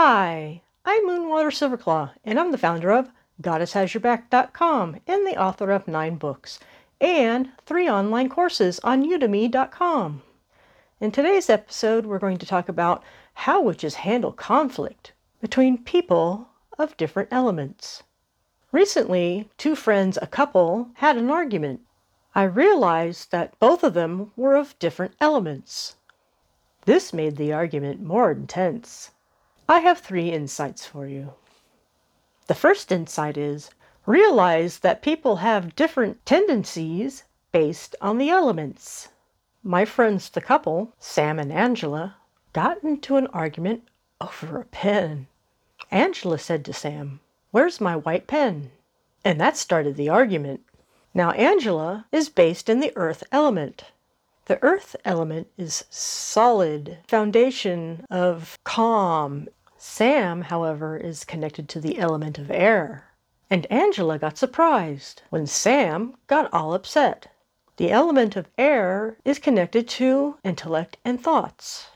Hi, I'm Moonwater Silverclaw, and I'm the founder of GoddessHasYourBack.com and the author of nine books and three online courses on Udemy.com. In today's episode, we're going to talk about how witches handle conflict between people of different elements. Recently, two friends, a couple, had an argument. I realized that both of them were of different elements. This made the argument more intense. I have three insights for you. The first insight is realize that people have different tendencies based on the elements. My friends, the couple, Sam and Angela, got into an argument over a pen. Angela said to Sam, Where's my white pen? And that started the argument. Now, Angela is based in the earth element. The earth element is solid, foundation of calm, Sam, however, is connected to the element of air. And Angela got surprised when Sam got all upset. The element of air is connected to intellect and thoughts.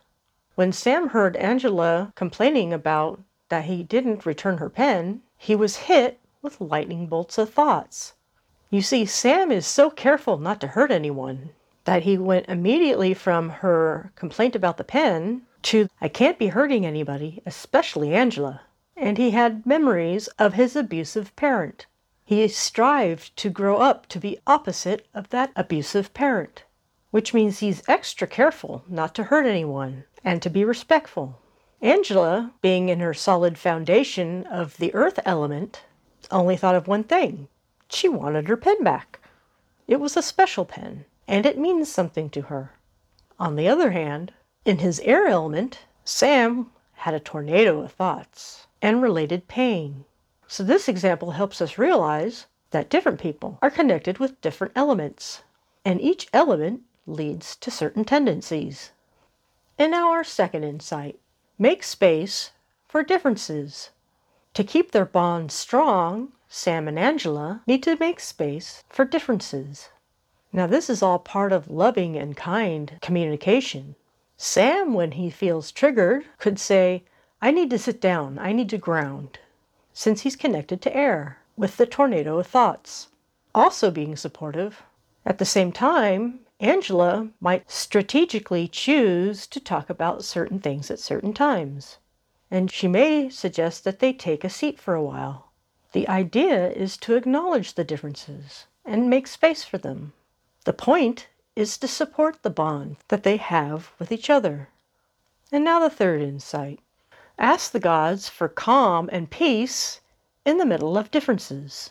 When Sam heard Angela complaining about that he didn't return her pen, he was hit with lightning bolts of thoughts. You see, Sam is so careful not to hurt anyone that he went immediately from her complaint about the pen to I can't be hurting anybody, especially Angela. And he had memories of his abusive parent. He strived to grow up to be opposite of that abusive parent, which means he's extra careful not to hurt anyone and to be respectful. Angela, being in her solid foundation of the earth element, only thought of one thing. She wanted her pen back. It was a special pen, and it means something to her. On the other hand, in his air element, Sam had a tornado of thoughts and related pain. So this example helps us realize that different people are connected with different elements, and each element leads to certain tendencies. And now our second insight make space for differences. To keep their bond strong, Sam and Angela need to make space for differences. Now, this is all part of loving and kind communication. Sam, when he feels triggered, could say, I need to sit down, I need to ground, since he's connected to air with the tornado of thoughts. Also being supportive. At the same time, Angela might strategically choose to talk about certain things at certain times. And she may suggest that they take a seat for a while. The idea is to acknowledge the differences and make space for them. The point is to support the bond that they have with each other. And now the third insight ask the gods for calm and peace in the middle of differences.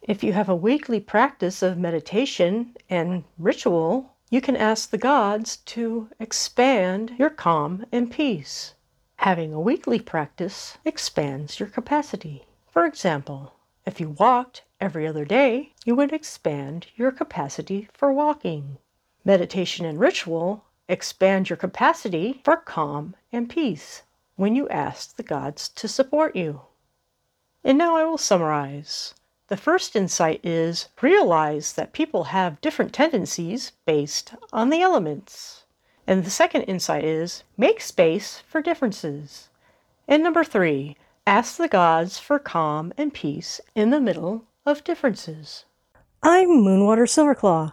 If you have a weekly practice of meditation and ritual, you can ask the gods to expand your calm and peace. Having a weekly practice expands your capacity. For example, if you walked every other day, you would expand your capacity for walking. Meditation and ritual expand your capacity for calm and peace when you ask the gods to support you. And now I will summarize. The first insight is realize that people have different tendencies based on the elements. And the second insight is make space for differences. And number three, ask the gods for calm and peace in the middle of differences. I'm Moonwater Silverclaw,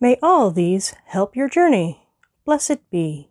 May all these help your journey. Blessed be.